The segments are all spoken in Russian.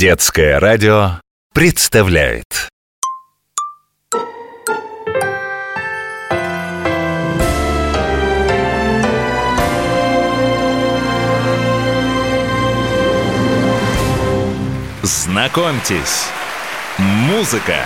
Детское радио представляет Знакомьтесь, музыка.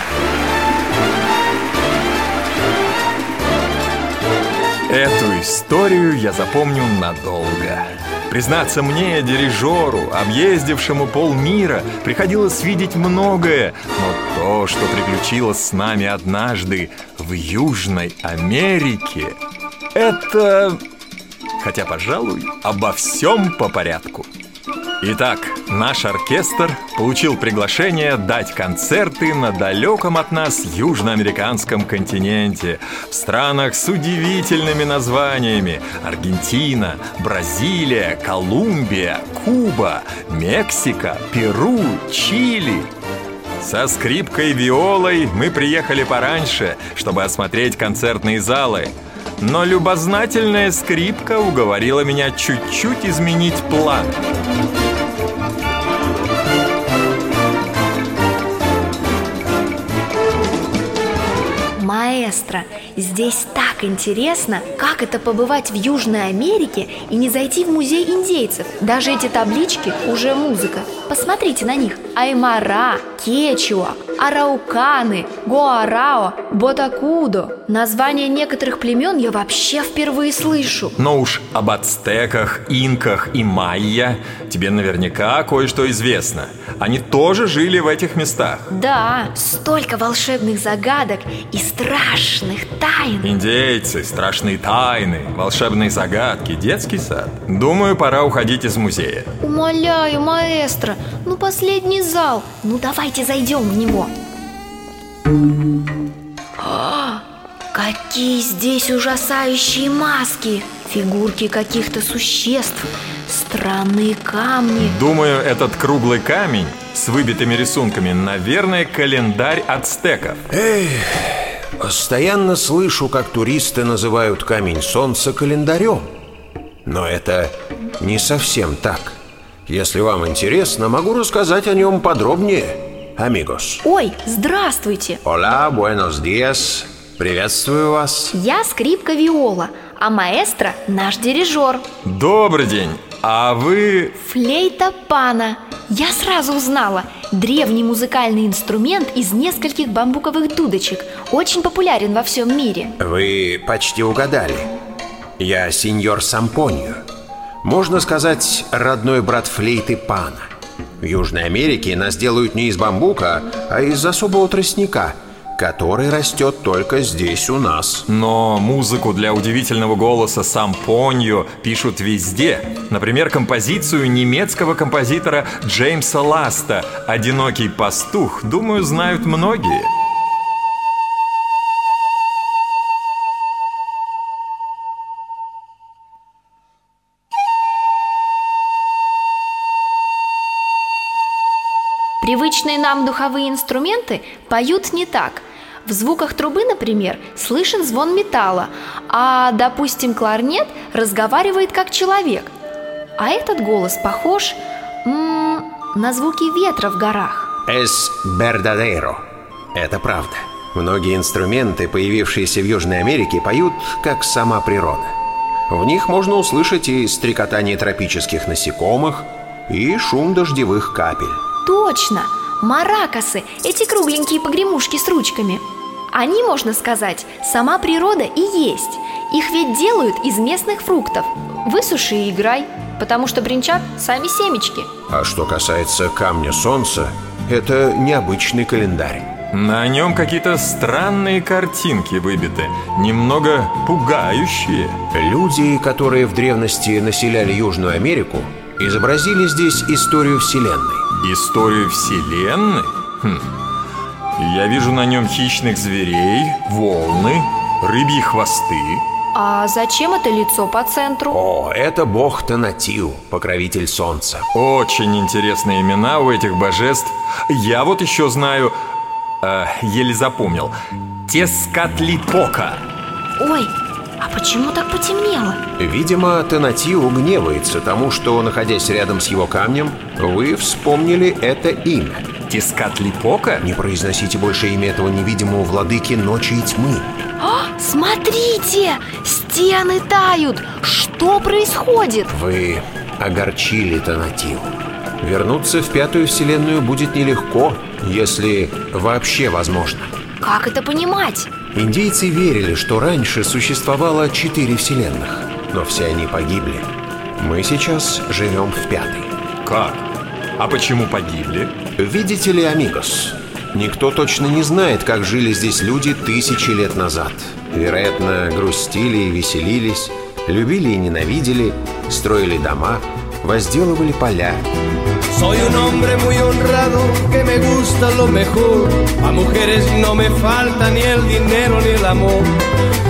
Эту историю я запомню надолго. Признаться мне, дирижеру, объездившему полмира, приходилось видеть многое, но то, что приключилось с нами однажды в Южной Америке, это... Хотя, пожалуй, обо всем по порядку. Итак, наш оркестр получил приглашение дать концерты на далеком от нас южноамериканском континенте, в странах с удивительными названиями Аргентина, Бразилия, Колумбия, Куба, Мексика, Перу, Чили. Со скрипкой виолой мы приехали пораньше, чтобы осмотреть концертные залы – но любознательная скрипка уговорила меня чуть-чуть изменить план. Маэстро, здесь так интересно, как это побывать в Южной Америке и не зайти в музей индейцев. Даже эти таблички уже музыка. Посмотрите на них. Аймара, Кечуа, Арауканы, Гуарао, Ботакудо. Названия некоторых племен я вообще впервые слышу. Но уж об ацтеках, инках и майя тебе наверняка кое-что известно. Они тоже жили в этих местах. Да, столько волшебных загадок и страшных тайн. Индейцы, страшные тайны, волшебные загадки, детский сад. Думаю, пора уходить из музея. Умоляю, маэстро, ну последний зал. Ну давайте зайдем в него. А, какие здесь ужасающие маски! Фигурки каких-то существ, странные камни. Думаю, этот круглый камень с выбитыми рисунками, наверное, календарь ацтеков. Эй, постоянно слышу, как туристы называют камень солнца календарем. Но это не совсем так. Если вам интересно, могу рассказать о нем подробнее, амигос. Ой, здравствуйте! Hola, buenos días. Приветствую вас. Я скрипка Виола, а маэстро наш дирижер. Добрый день. А вы... Флейта пана. Я сразу узнала. Древний музыкальный инструмент из нескольких бамбуковых дудочек. Очень популярен во всем мире. Вы почти угадали. Я сеньор Сампоньо. Можно сказать, родной брат флейты пана. В Южной Америке нас делают не из бамбука, а из особого тростника, который растет только здесь у нас. Но музыку для удивительного голоса Сампоньо пишут везде. Например, композицию немецкого композитора Джеймса Ласта «Одинокий пастух», думаю, знают многие. Привычные нам духовые инструменты поют не так. В звуках трубы, например, слышен звон металла, а, допустим, кларнет разговаривает как человек. А этот голос похож м- на звуки ветра в горах. Es verdadero. Это правда. Многие инструменты, появившиеся в Южной Америке, поют как сама природа. В них можно услышать и стрекотание тропических насекомых, и шум дождевых капель. Точно! Маракасы, эти кругленькие погремушки с ручками. Они, можно сказать, сама природа и есть. Их ведь делают из местных фруктов. Высуши и играй, потому что бренчат сами семечки. А что касается камня солнца, это необычный календарь. На нем какие-то странные картинки выбиты, немного пугающие. Люди, которые в древности населяли Южную Америку, изобразили здесь историю Вселенной. Историю Вселенной? Хм. Я вижу на нем хищных зверей, волны, рыбьи хвосты. А зачем это лицо по центру? О, это бог Танатил, покровитель солнца. Очень интересные имена у этих божеств. Я вот еще знаю, э, еле запомнил, Тескатлипока. Ой, А почему так потемнело? Видимо, Танатио гневается тому, что, находясь рядом с его камнем, вы вспомнили это имя. Тискатлипока? Не произносите больше имя этого невидимого владыки ночи и тьмы. О, смотрите! Стены тают! Что происходит? Вы огорчили Танатио. Вернуться в пятую вселенную будет нелегко, если вообще возможно. Как это понимать? Индейцы верили, что раньше существовало четыре вселенных, но все они погибли. Мы сейчас живем в пятой. Как? А почему погибли? Видите ли, Амигос, никто точно не знает, как жили здесь люди тысячи лет назад. Вероятно, грустили и веселились, любили и ненавидели, строили дома, возделывали поля. Soy un hombre muy honrado que me gusta lo mejor. A mujeres no me falta ni el dinero ni el amor.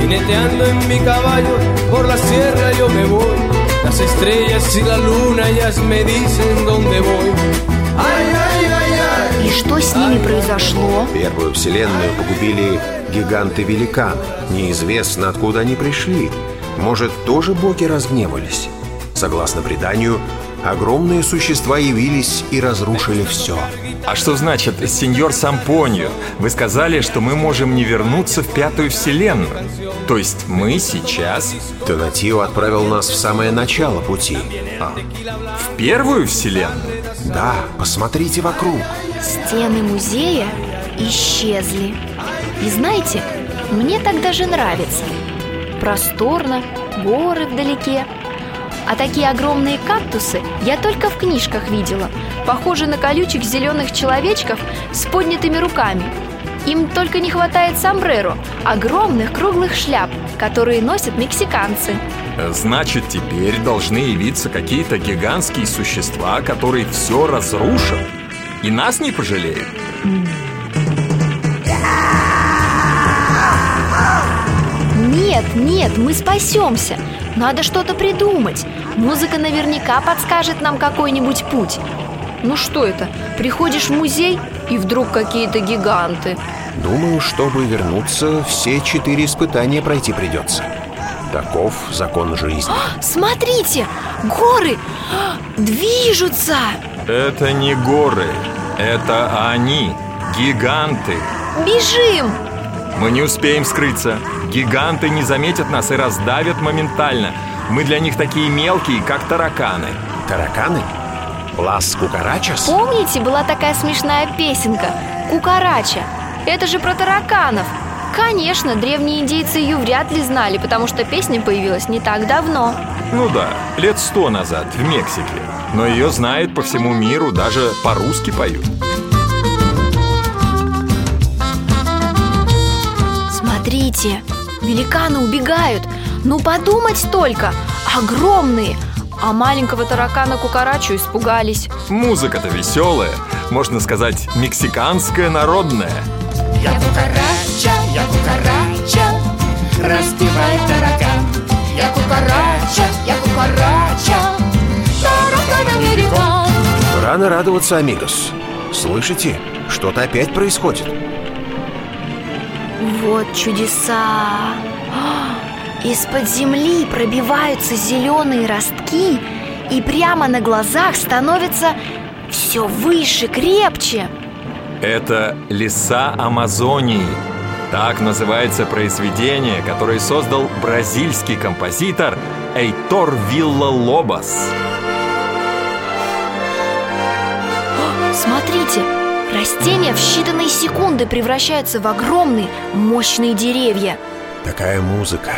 Jineteando en mi caballo por la sierra yo me voy. Las estrellas y la luna ellas me dicen dónde voy. Ay, ay, ay, ay. И что с ними произошло? Первую вселенную погубили гиганты-великаны. Неизвестно, откуда они пришли. Может, тоже боги разгневались? Согласно преданию, огромные существа явились и разрушили все. А что значит, сеньор Сампоньо? Вы сказали, что мы можем не вернуться в пятую вселенную. То есть мы сейчас Танатио отправил нас в самое начало пути. в первую вселенную? Да, посмотрите вокруг. Стены музея исчезли. И знаете, мне так даже нравится. Просторно, горы вдалеке. А такие огромные кактусы я только в книжках видела. Похожи на колючих зеленых человечков с поднятыми руками. Им только не хватает сомбреро, огромных круглых шляп, которые носят мексиканцы. Значит, теперь должны явиться какие-то гигантские существа, которые все разрушат. И нас не пожалеют. Нет, нет, мы спасемся. Надо что-то придумать. Музыка наверняка подскажет нам какой-нибудь путь. Ну что это? Приходишь в музей, и вдруг какие-то гиганты. Думаю, чтобы вернуться, все четыре испытания пройти придется. Таков закон жизни. Смотрите, горы а, движутся. Это не горы, это они, гиганты. Бежим! Мы не успеем скрыться. Гиганты не заметят нас и раздавят моментально. Мы для них такие мелкие, как тараканы. Тараканы? Лас Кукарачас? Помните, была такая смешная песенка «Кукарача»? Это же про тараканов. Конечно, древние индейцы ее вряд ли знали, потому что песня появилась не так давно. Ну да, лет сто назад, в Мексике. Но ее знают по всему миру, даже по-русски поют. Смотрите, великаны убегают. Ну подумать только, огромные. А маленького таракана Кукарачу испугались. Музыка-то веселая, можно сказать, мексиканская народная. Я кукарача, я кукарача, раздевай таракан. Я кукарача, я кукарача, таракан американ. Рано радоваться, Амигос. Слышите? Что-то опять происходит. Вот чудеса! Из-под земли пробиваются зеленые ростки и прямо на глазах становятся все выше, крепче. Это «Леса Амазонии». Так называется произведение, которое создал бразильский композитор Эйтор Вилла Лобас. Смотрите, растения в считанные секунды превращаются в огромные, мощные деревья. Такая музыка.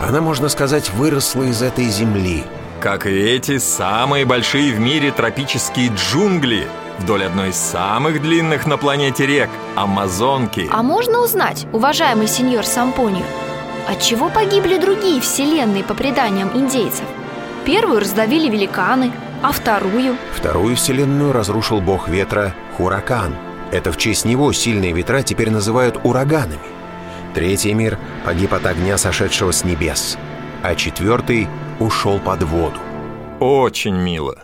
Она, можно сказать, выросла из этой земли. Как и эти самые большие в мире тропические джунгли вдоль одной из самых длинных на планете рек – Амазонки. А можно узнать, уважаемый сеньор Сампонию, от чего погибли другие вселенные по преданиям индейцев? Первую раздавили великаны, а вторую? Вторую вселенную разрушил бог ветра Хуракан. Это в честь него сильные ветра теперь называют ураганами. Третий мир погиб от огня, сошедшего с небес. А четвертый ушел под воду. Очень мило.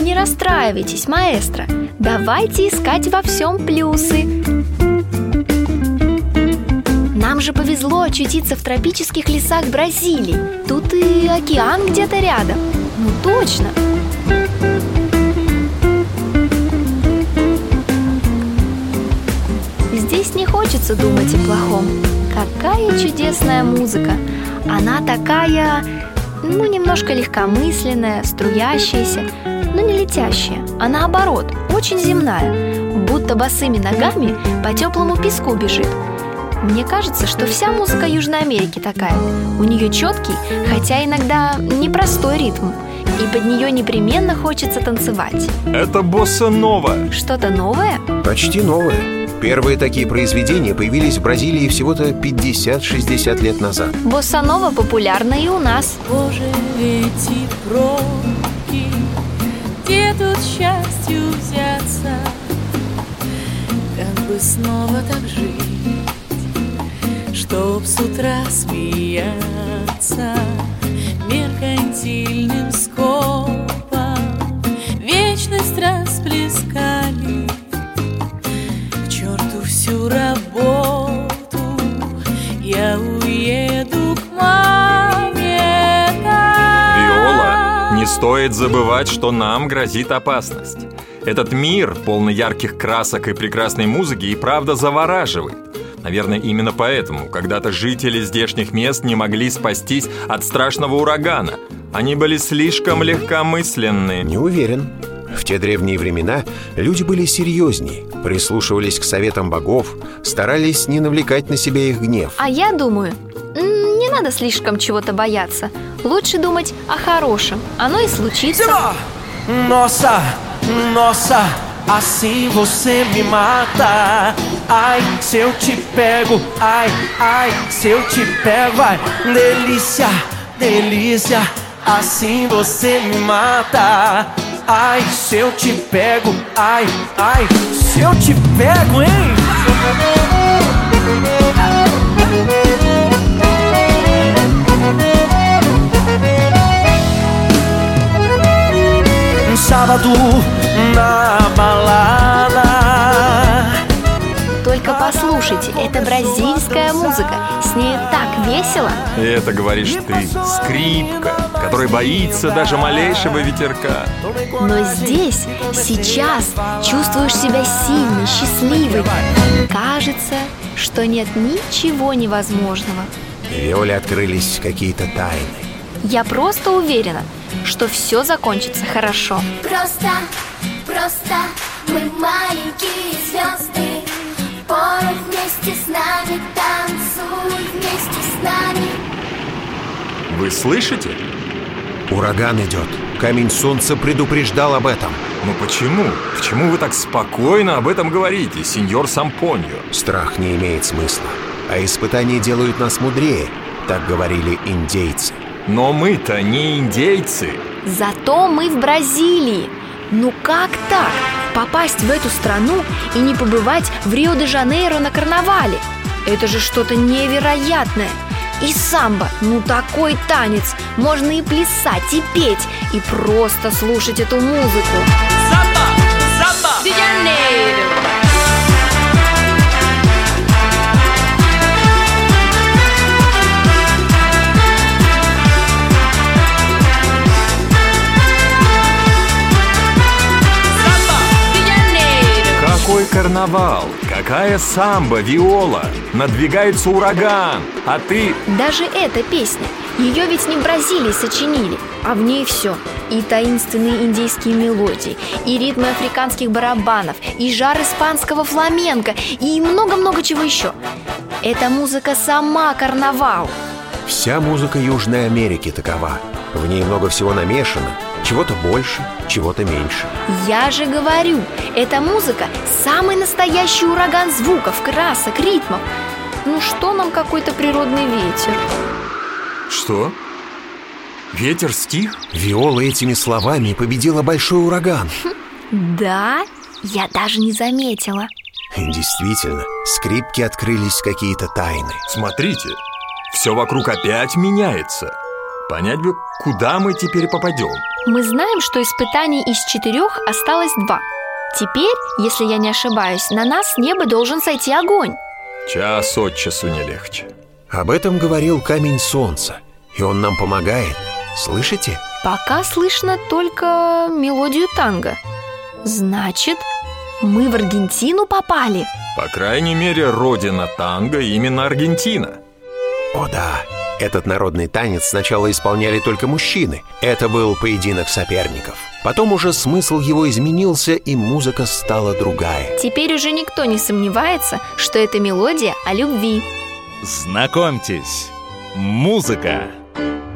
Не расстраивайтесь, маэстро. Давайте искать во всем плюсы. Нам же повезло очутиться в тропических лесах Бразилии. Тут и океан где-то рядом. Ну точно. Здесь не хочется думать о плохом. Какая чудесная музыка! Она такая, ну, немножко легкомысленная, струящаяся, но не летящая, а наоборот, очень земная, будто босыми ногами по теплому песку бежит. Мне кажется, что вся музыка Южной Америки такая. У нее четкий, хотя иногда непростой ритм, и под нее непременно хочется танцевать. Это босса-нова. Что-то новое? Почти новое. Первые такие произведения появились в Бразилии всего-то 50-60 лет назад. Босса-нова популярна и у нас. Боже, эти пробки, где тут счастью взяться? Как бы снова так жить, чтоб с утра смеяться меркантильным скопом, вечность расплескали стоит забывать, что нам грозит опасность. Этот мир, полный ярких красок и прекрасной музыки, и правда завораживает. Наверное, именно поэтому когда-то жители здешних мест не могли спастись от страшного урагана. Они были слишком легкомысленны. Не уверен. В те древние времена люди были серьезнее, прислушивались к советам богов, старались не навлекать на себя их гнев. А я думаю, надо слишком чего-то бояться. Лучше думать о хорошем. Оно и случится. Nossa, nossa, assim você me mata. Ai, se eu te pego, ai, ai, se eu te pego, ai, delícia, delícia, assim você me mata. Ai, se eu te pego, ai, ai, se eu te pego, hein? Sábado na balada. Только послушайте, это бразильская музыка. С ней так весело. И это говоришь ты, скрипка, которая боится даже малейшего ветерка. Но здесь, сейчас чувствуешь себя сильной, счастливой. Кажется, что нет ничего невозможного. Виоле открылись какие-то тайны. Я просто уверена, что все закончится хорошо. Просто, просто мы маленькие звезды Пой вместе с нами, танцуй вместе с нами Вы слышите? Ураган идет. Камень солнца предупреждал об этом. Ну почему? Почему вы так спокойно об этом говорите, сеньор Сампоньо? Страх не имеет смысла. А испытания делают нас мудрее, так говорили индейцы. Но мы-то не индейцы. Зато мы в Бразилии. Ну как так? Попасть в эту страну и не побывать в Рио-де-Жанейро на карнавале? Это же что-то невероятное. И самбо, ну такой танец. Можно и плясать, и петь, и просто слушать эту музыку. Janeiro. De Какой карнавал? Какая самба, виола? Надвигается ураган, а ты... Даже эта песня, ее ведь не в Бразилии сочинили, а в ней все. И таинственные индейские мелодии, и ритмы африканских барабанов, и жар испанского фламенко, и много-много чего еще. Эта музыка сама карнавал. Вся музыка Южной Америки такова. В ней много всего намешано. Чего-то больше, чего-то меньше. Я же говорю, эта музыка – самый настоящий ураган звуков, красок, ритмов. Ну что нам какой-то природный ветер? Что? Ветер стих? Виола этими словами победила большой ураган. Да, я даже не заметила. Действительно, скрипки открылись какие-то тайны. Смотрите, все вокруг опять меняется. Понять бы, куда мы теперь попадем. Мы знаем, что испытаний из четырех осталось два. Теперь, если я не ошибаюсь, на нас с неба должен сойти огонь. Час от часу не легче. Об этом говорил камень солнца, и он нам помогает. Слышите? Пока слышно только мелодию танго. Значит, мы в Аргентину попали. По крайней мере, родина танго именно Аргентина. О да, этот народный танец сначала исполняли только мужчины. Это был поединок соперников. Потом уже смысл его изменился, и музыка стала другая. Теперь уже никто не сомневается, что это мелодия о любви. Знакомьтесь, музыка. Мне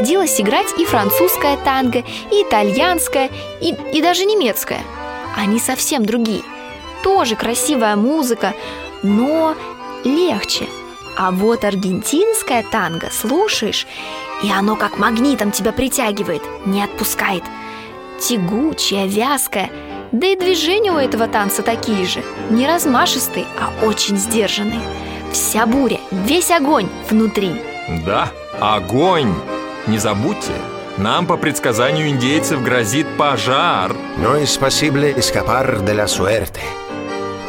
доводилось играть и французское танго, и итальянское, и, и даже немецкое. Они совсем другие. Тоже красивая музыка, но легче. А вот аргентинское танго слушаешь, и оно как магнитом тебя притягивает, не отпускает. Тягучее, вязкое, да и движения у этого танца такие же. Не размашистые, а очень сдержанные. Вся буря, весь огонь внутри. Да, огонь! Не забудьте, нам по предсказанию индейцев грозит пожар. Но и спасибо эскапар de la suerte.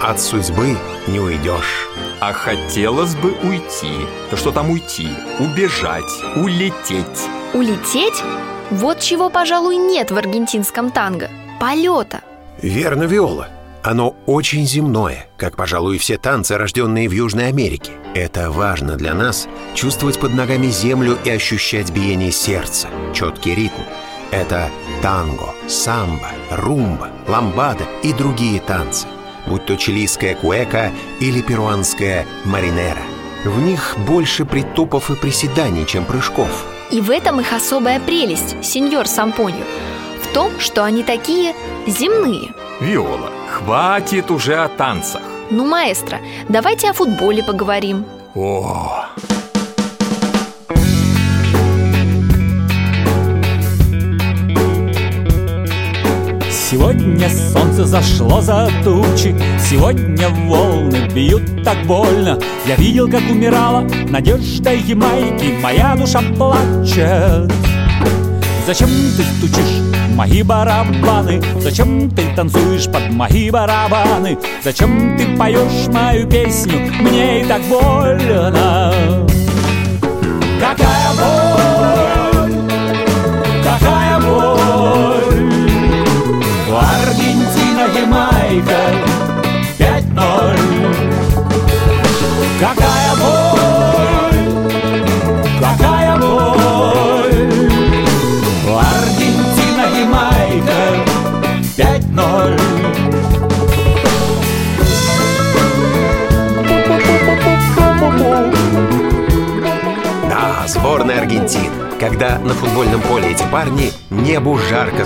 От судьбы не уйдешь. А хотелось бы уйти. Да что там уйти? Убежать, улететь. Улететь? Вот чего, пожалуй, нет в аргентинском танго. Полета. Верно, Виола. Оно очень земное, как, пожалуй, все танцы, рожденные в Южной Америке. Это важно для нас – чувствовать под ногами землю и ощущать биение сердца, четкий ритм. Это танго, самбо, румба, ламбада и другие танцы, будь то чилийская куэка или перуанская маринера. В них больше притопов и приседаний, чем прыжков. И в этом их особая прелесть, сеньор Сампонью, в том, что они такие земные. Виола, хватит уже о танцах. Ну, маэстро, давайте о футболе поговорим. О, Сегодня солнце зашло за тучи Сегодня волны бьют так больно. Я видел, как умирала надежда Ямайки Моя душа плачет. Зачем ты стучишь мои барабаны? Зачем ты танцуешь под мои барабаны? Зачем ты поешь мою песню? Мне и так больно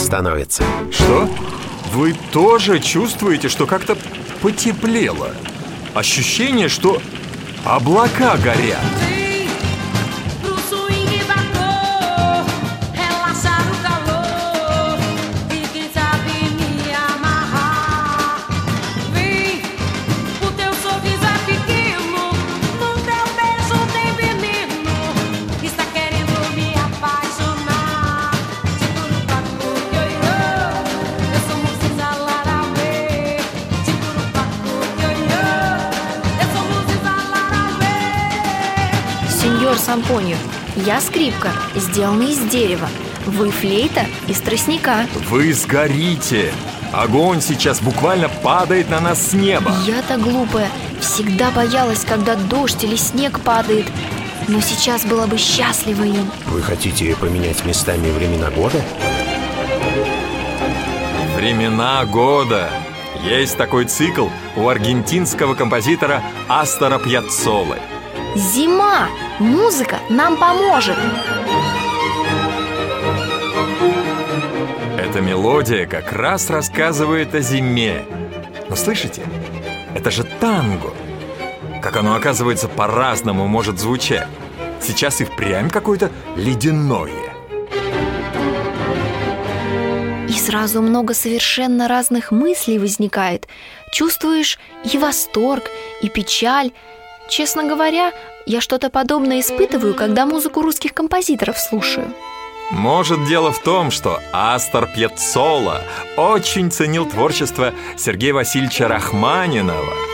становится. что? Вы тоже чувствуете, что как-то потеплело? Ощущение, что облака горят. Я скрипка, сделана из дерева. Вы флейта из тростника. Вы сгорите! Огонь сейчас буквально падает на нас с неба. Я-то глупая, всегда боялась, когда дождь или снег падает. Но сейчас была бы счастлива им. Вы хотите поменять местами времена года? Времена года. Есть такой цикл у аргентинского композитора Астора Пьяццолы. Зима! Музыка нам поможет. Эта мелодия как раз рассказывает о зиме. Но слышите? Это же танго. Как оно, оказывается, по-разному может звучать. Сейчас и впрямь какое-то ледяное. И сразу много совершенно разных мыслей возникает. Чувствуешь и восторг, и печаль. Честно говоря, я что-то подобное испытываю, когда музыку русских композиторов слушаю. Может, дело в том, что Астор Пьеццола очень ценил творчество Сергея Васильевича Рахманинова.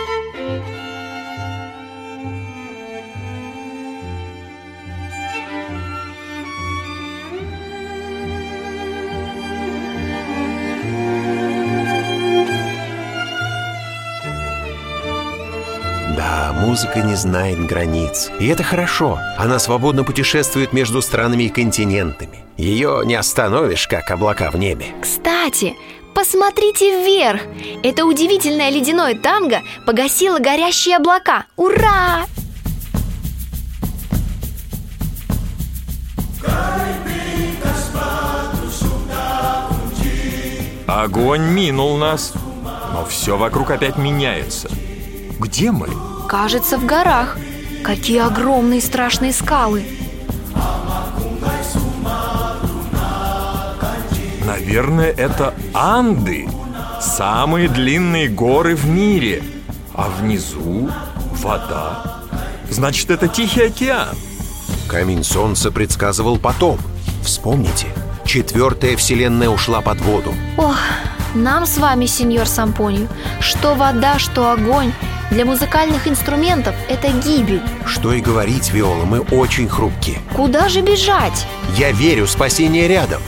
Музыка не знает границ. И это хорошо. Она свободно путешествует между странами и континентами. Ее не остановишь, как облака в небе. Кстати, посмотрите вверх. Это удивительное ледяное танго погасило горящие облака. Ура! Огонь минул нас, но все вокруг опять меняется. Где мы? Кажется, в горах. Какие огромные страшные скалы. Наверное, это Анды. Самые длинные горы в мире. А внизу вода. Значит, это Тихий океан. Камень Солнца предсказывал потом. Вспомните, четвертая вселенная ушла под воду. Ох, нам с вами, сеньор Сампонию, что вода, что огонь, для музыкальных инструментов это гибель. Что и говорить, Виола, мы очень хрупки. Куда же бежать? Я верю, спасение рядом.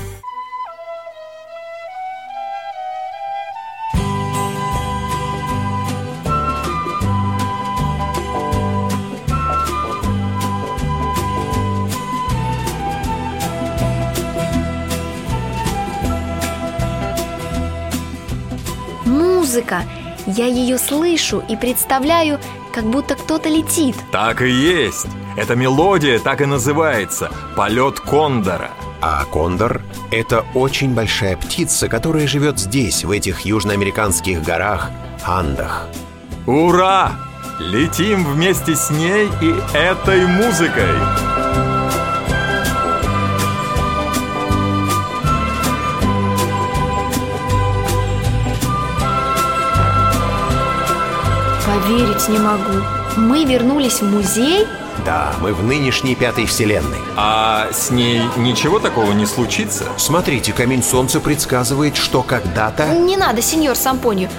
Музыка. Я ее слышу и представляю, как будто кто-то летит. Так и есть. Эта мелодия так и называется «Полет кондора». А кондор – это очень большая птица, которая живет здесь, в этих южноамериканских горах Андах. Ура! Летим вместе с ней и этой музыкой! Поверить не могу. Мы вернулись в музей? Да, мы в нынешней пятой вселенной. А с ней ничего такого не случится? Смотрите, камень солнца предсказывает, что когда-то... Не надо, сеньор Сампонию.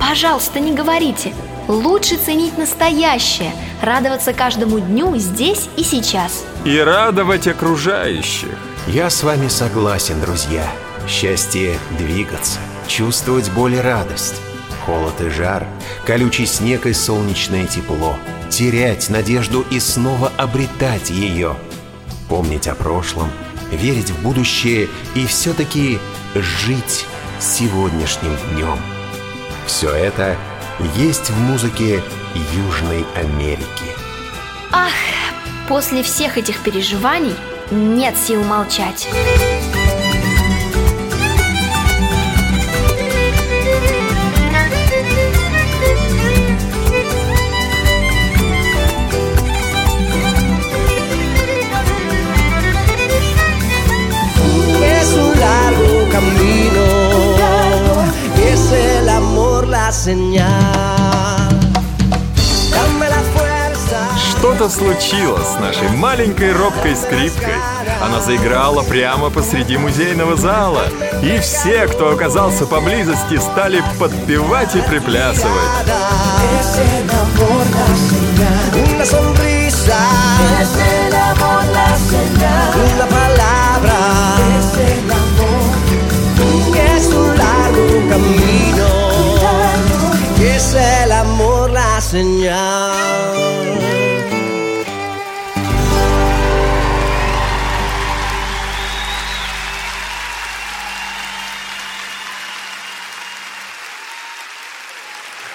Пожалуйста, не говорите. Лучше ценить настоящее, радоваться каждому дню здесь и сейчас. И радовать окружающих. Я с вами согласен, друзья. Счастье – двигаться, чувствовать боль и радость. Холод и жар, колючий снег и солнечное тепло. Терять надежду и снова обретать ее. Помнить о прошлом, верить в будущее и все-таки жить сегодняшним днем. Все это есть в музыке Южной Америки. Ах, после всех этих переживаний нет сил молчать. Señal. Dame la fuerza. Что-то случилось с нашей маленькой робкой скрипкой. Она заиграла прямо посреди музейного зала. И все, кто оказался поблизости, стали подпевать и приплясывать. Una sonrisa.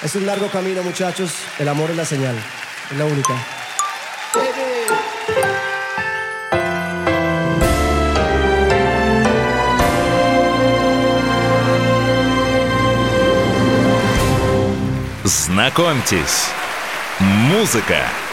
Es un largo camino, muchachos. El amor es la señal. Es la única. Знакомьтесь, музыка